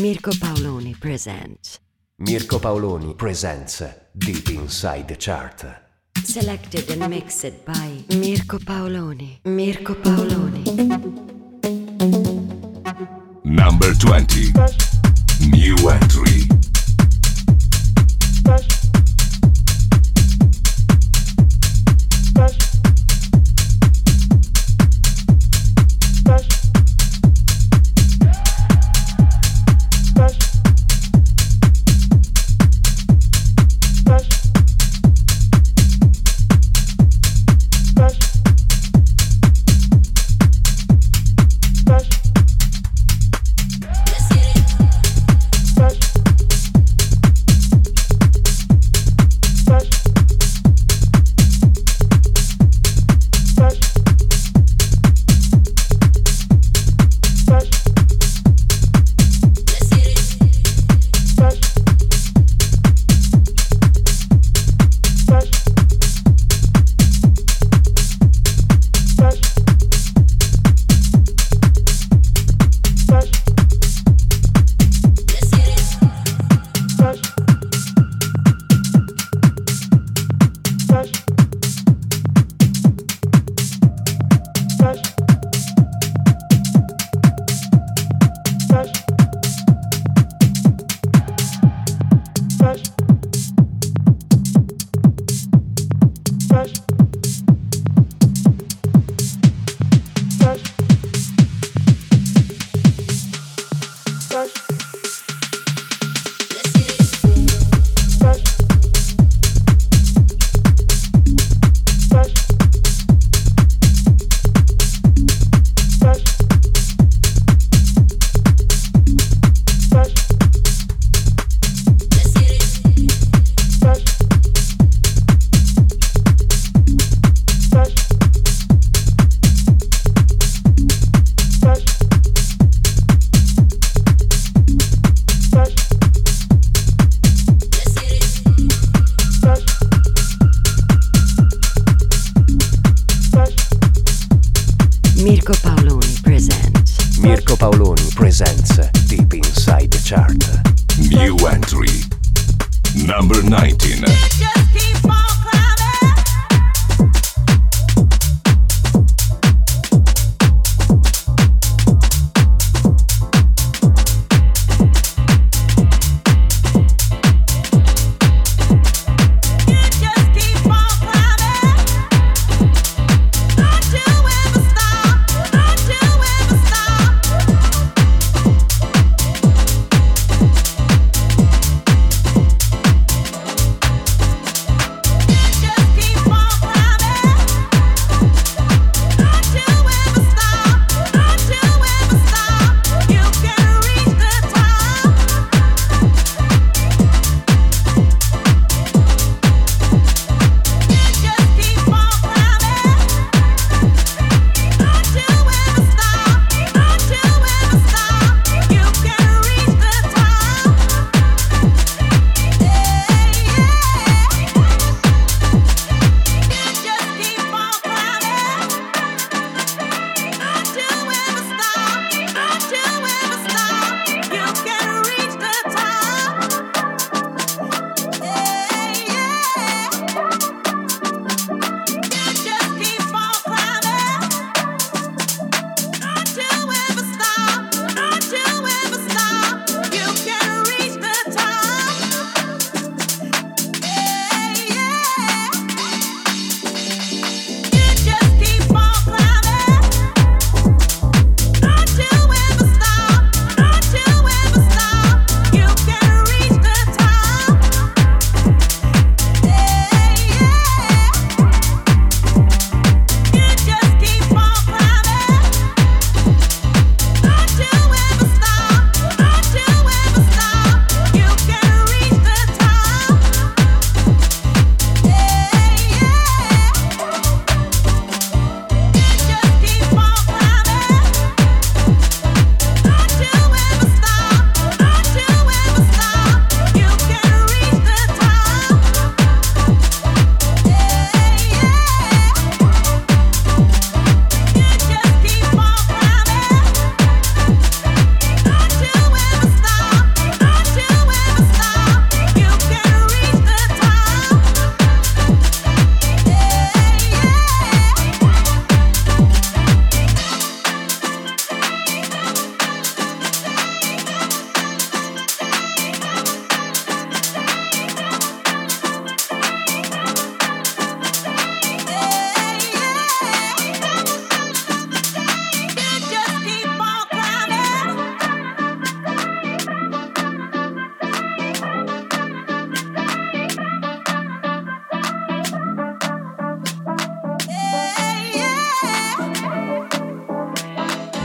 Mirko Paoloni presents. Mirko Paoloni presents Deep Inside the Chart. Selected and mixed by Mirko Paoloni. Mirko Paoloni. Number 20. New entry.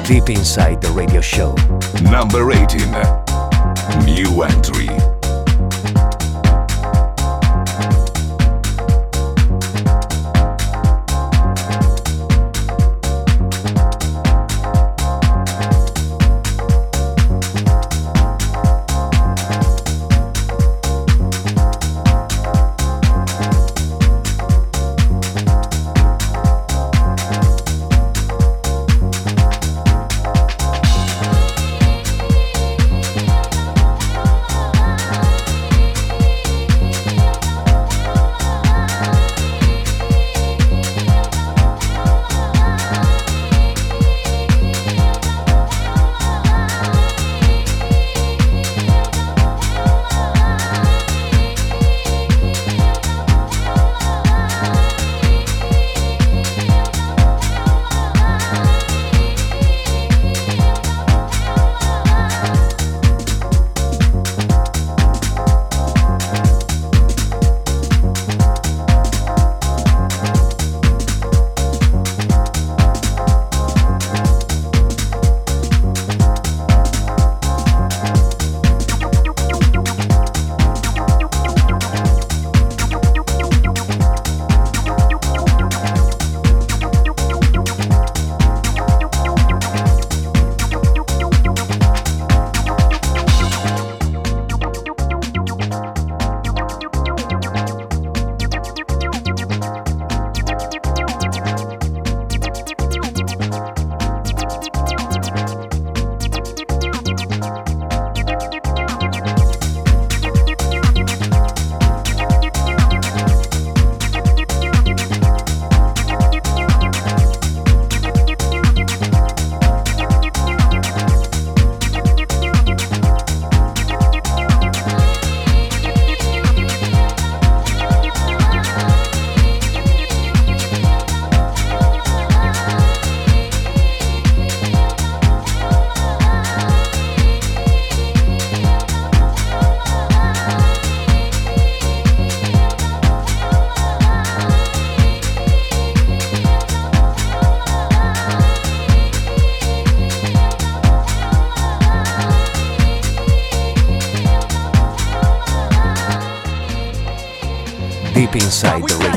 deep inside the radio show. Number 18 New Entry.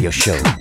Radio Show.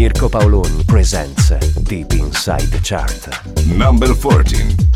Mirko Paoloni presents Deep Inside the Chart. Number 14.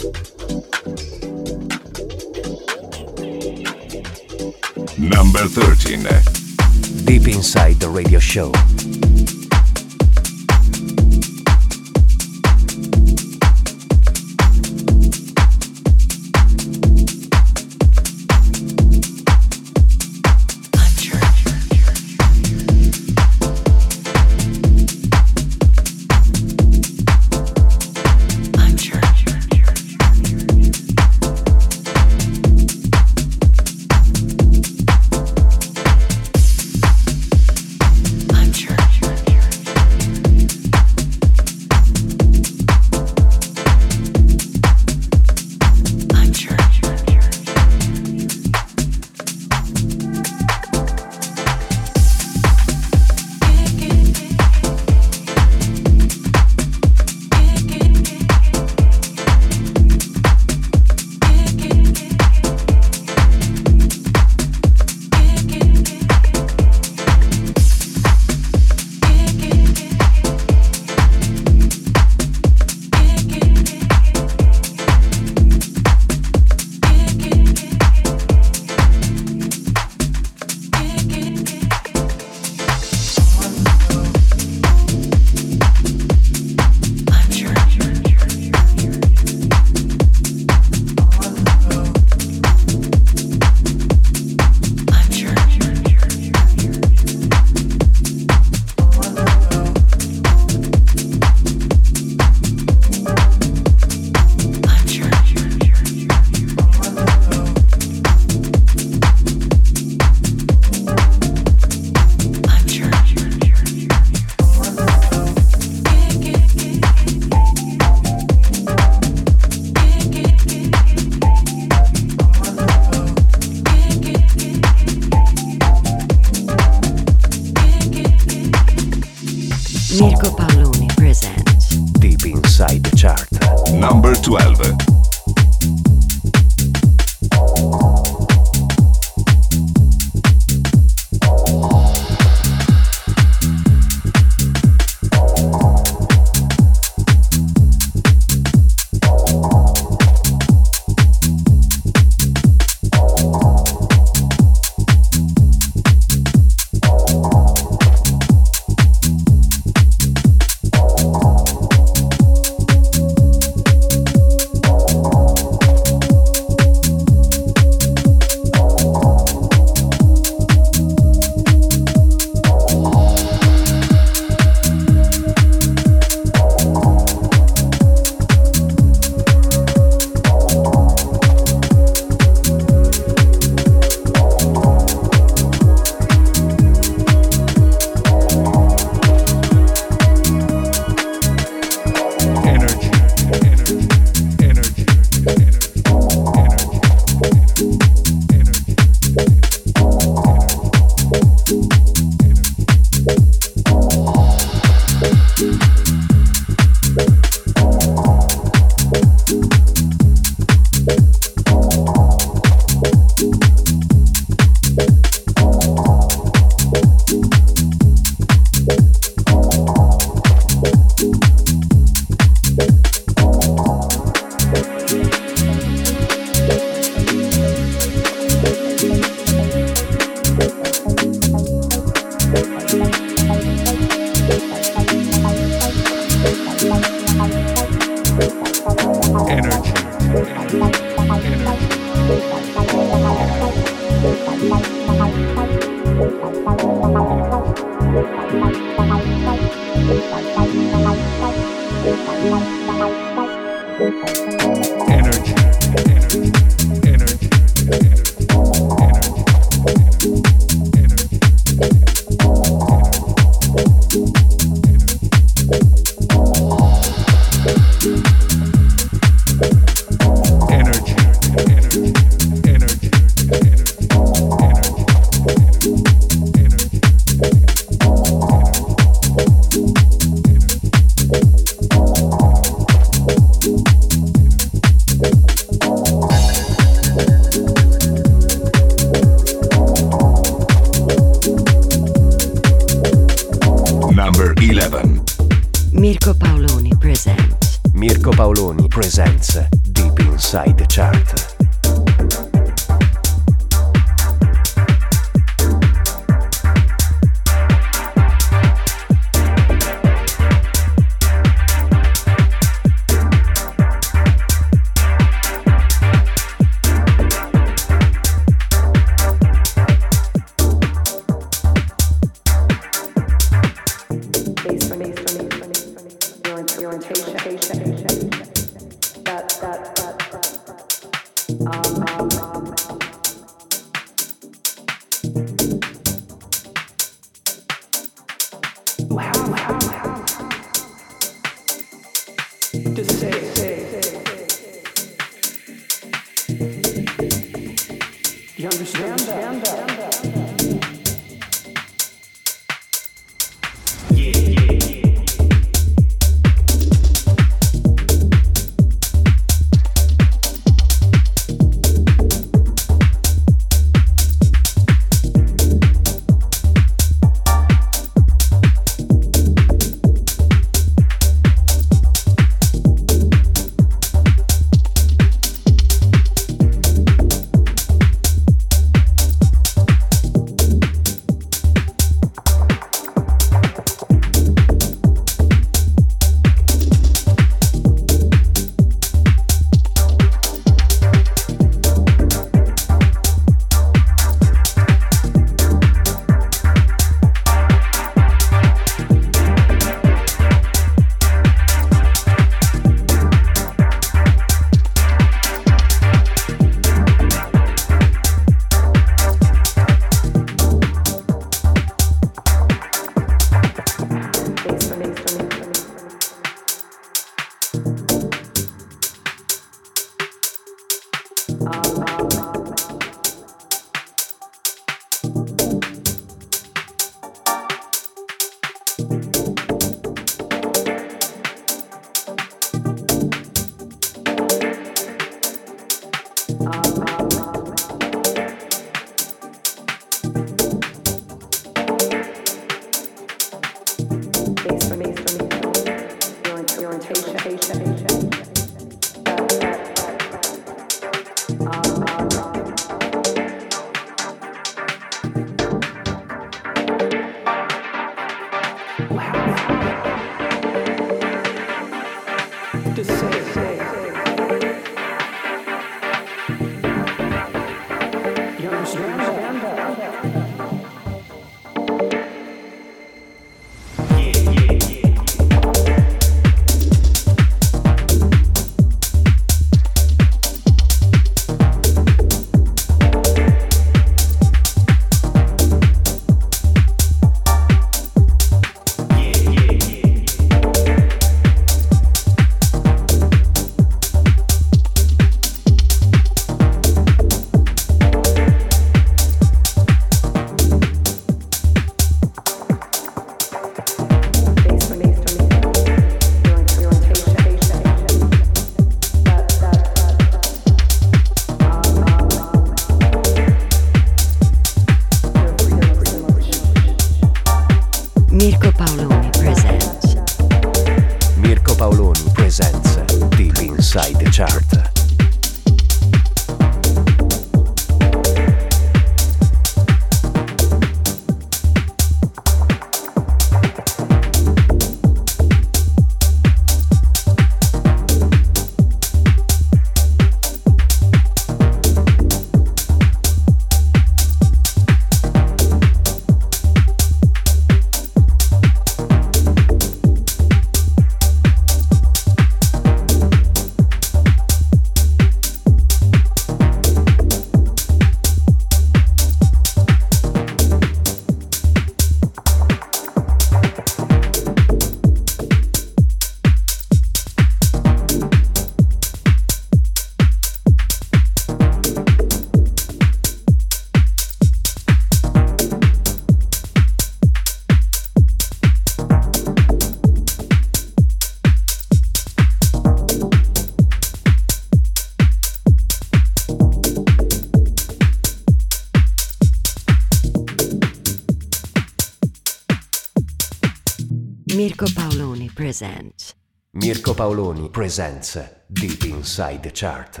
Presents Mirko Paoloni presents Deep Inside the Chart.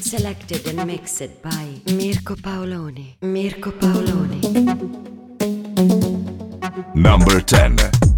Selected and mixed by Mirko Paoloni Mirko Paoloni Number 10.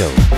Show.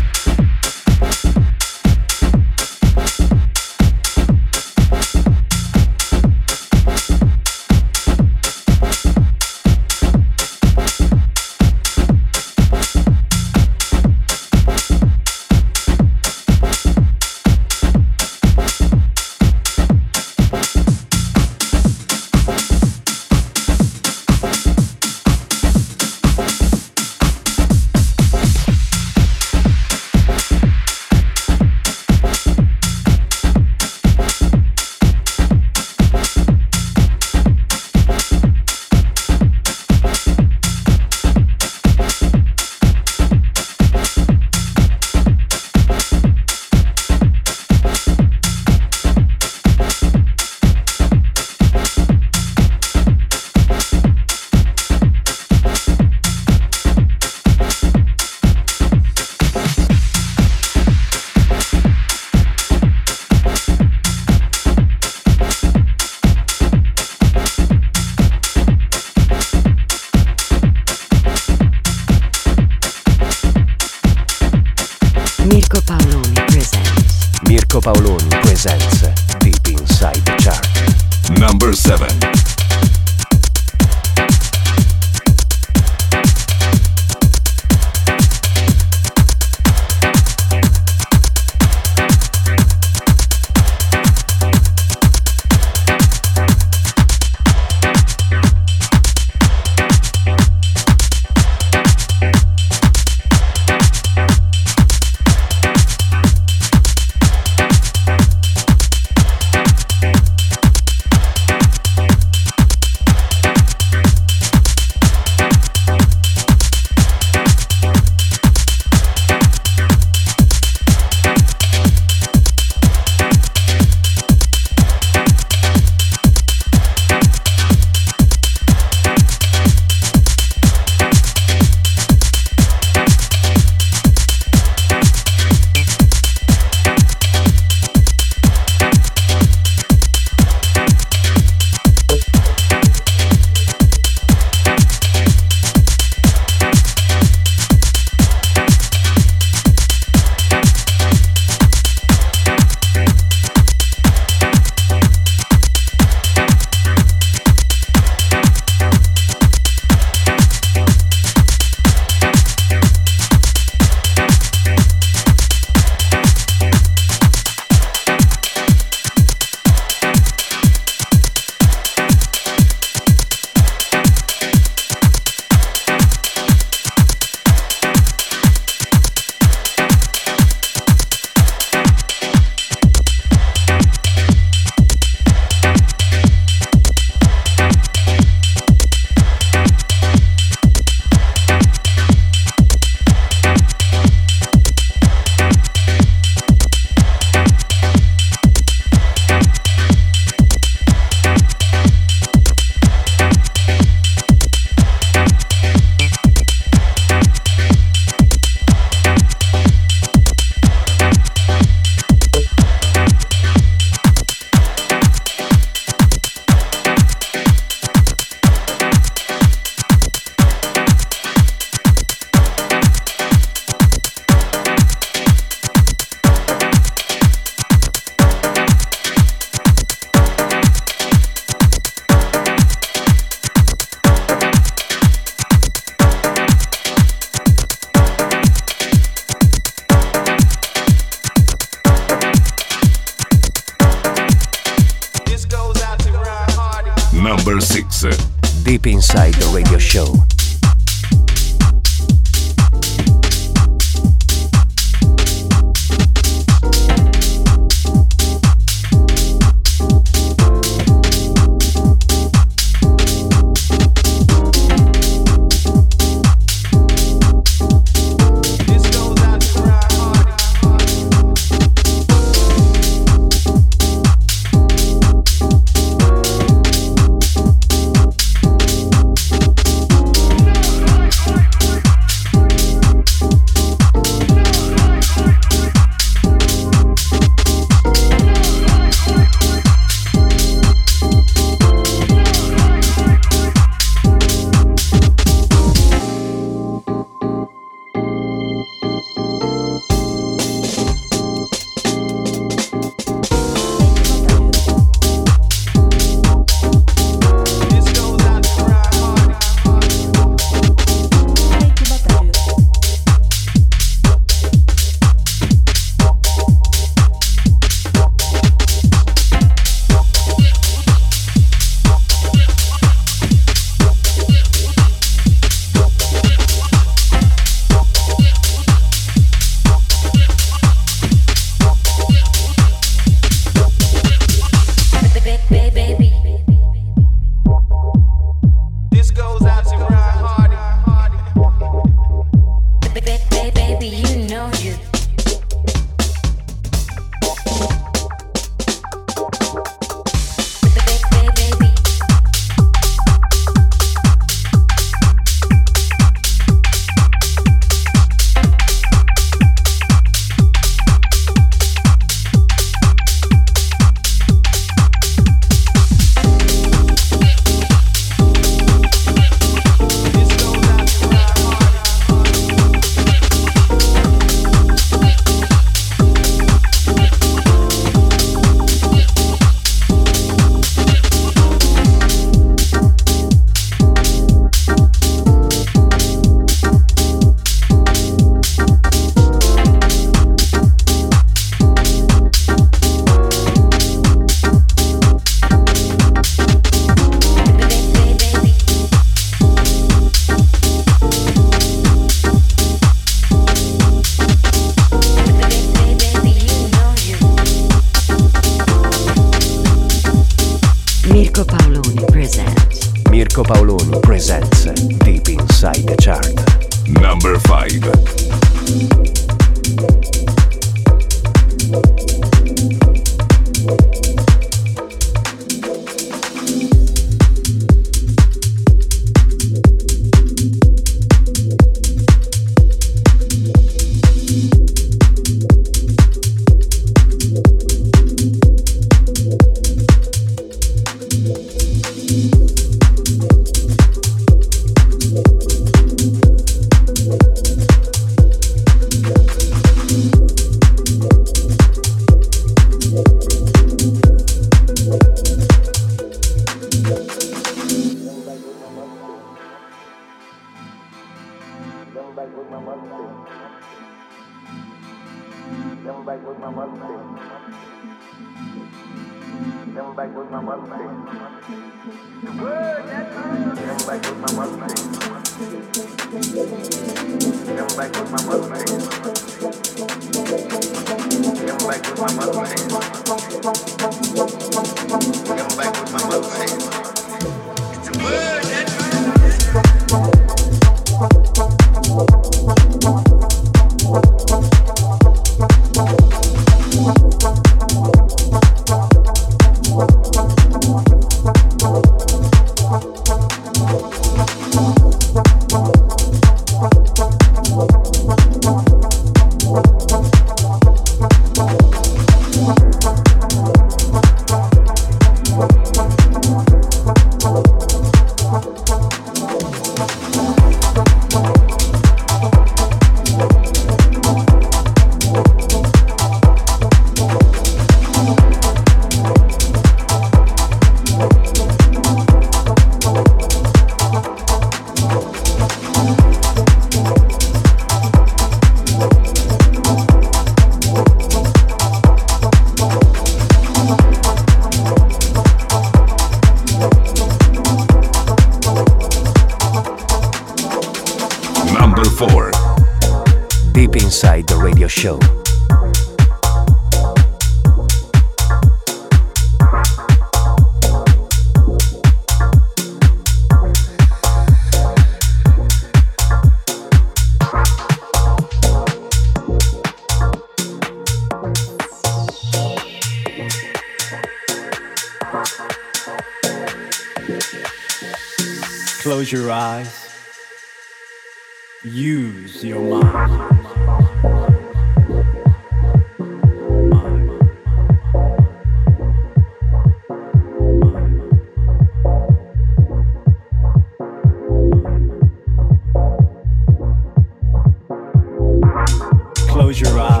Your eyes.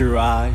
Your eyes.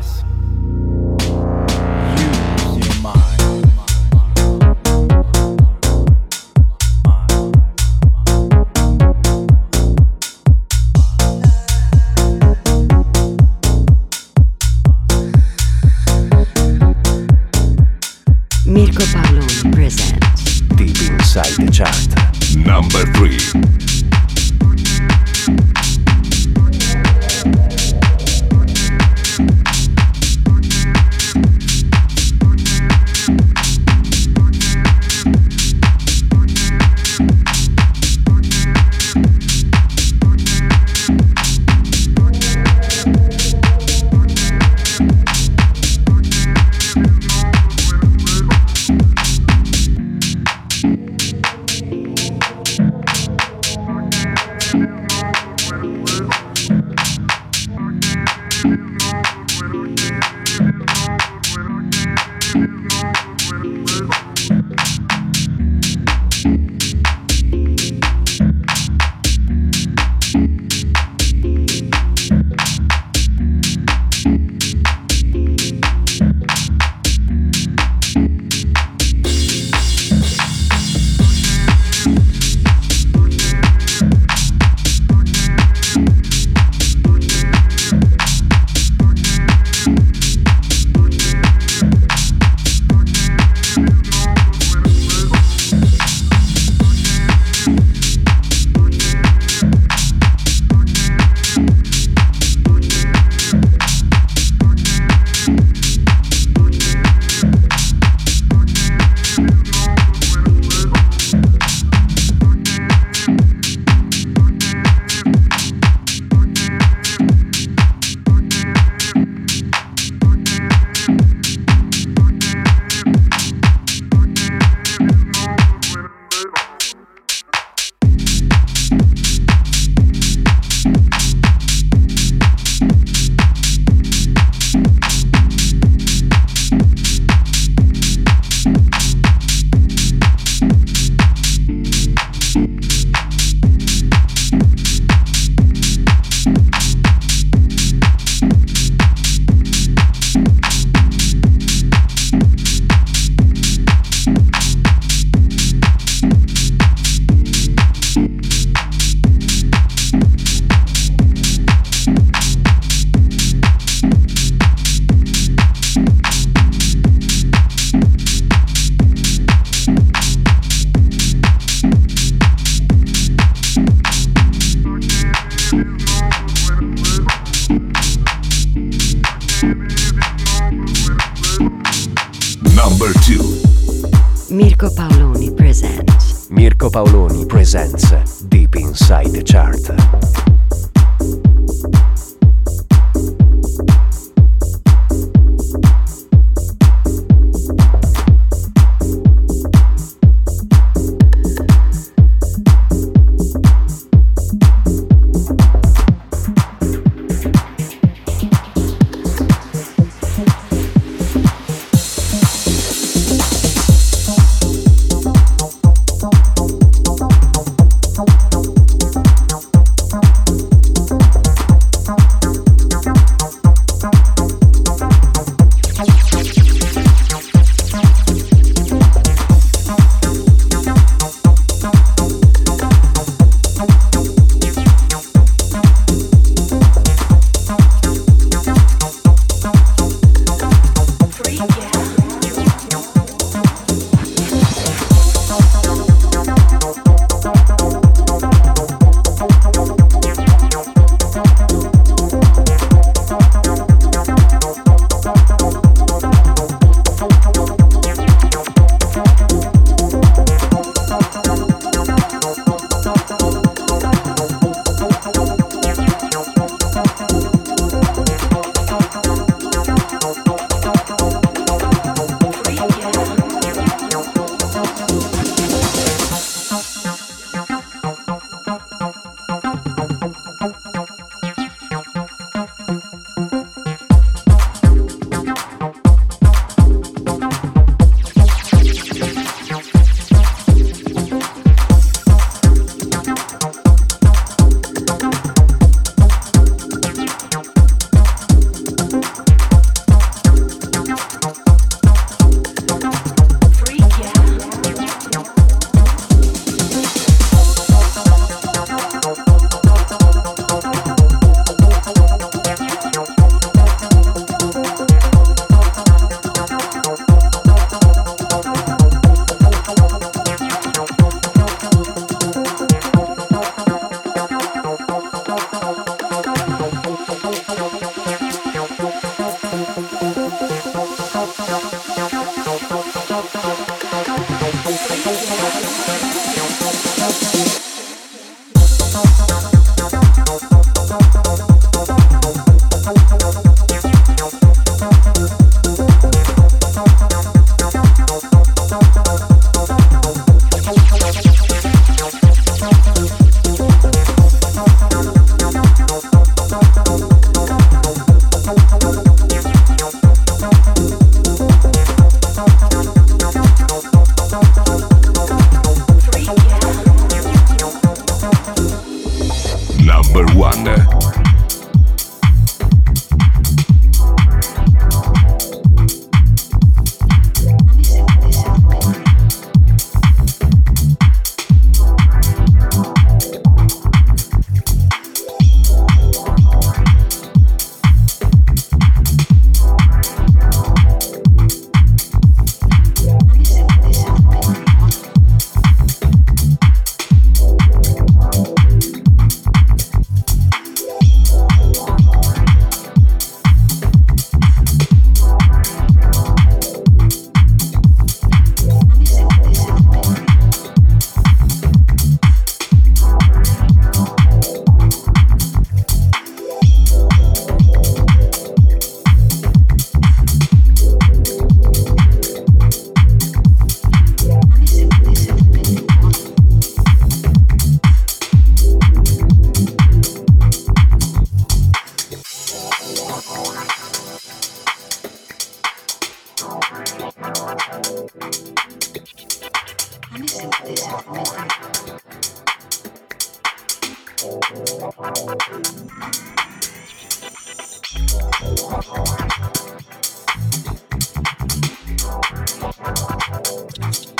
Thank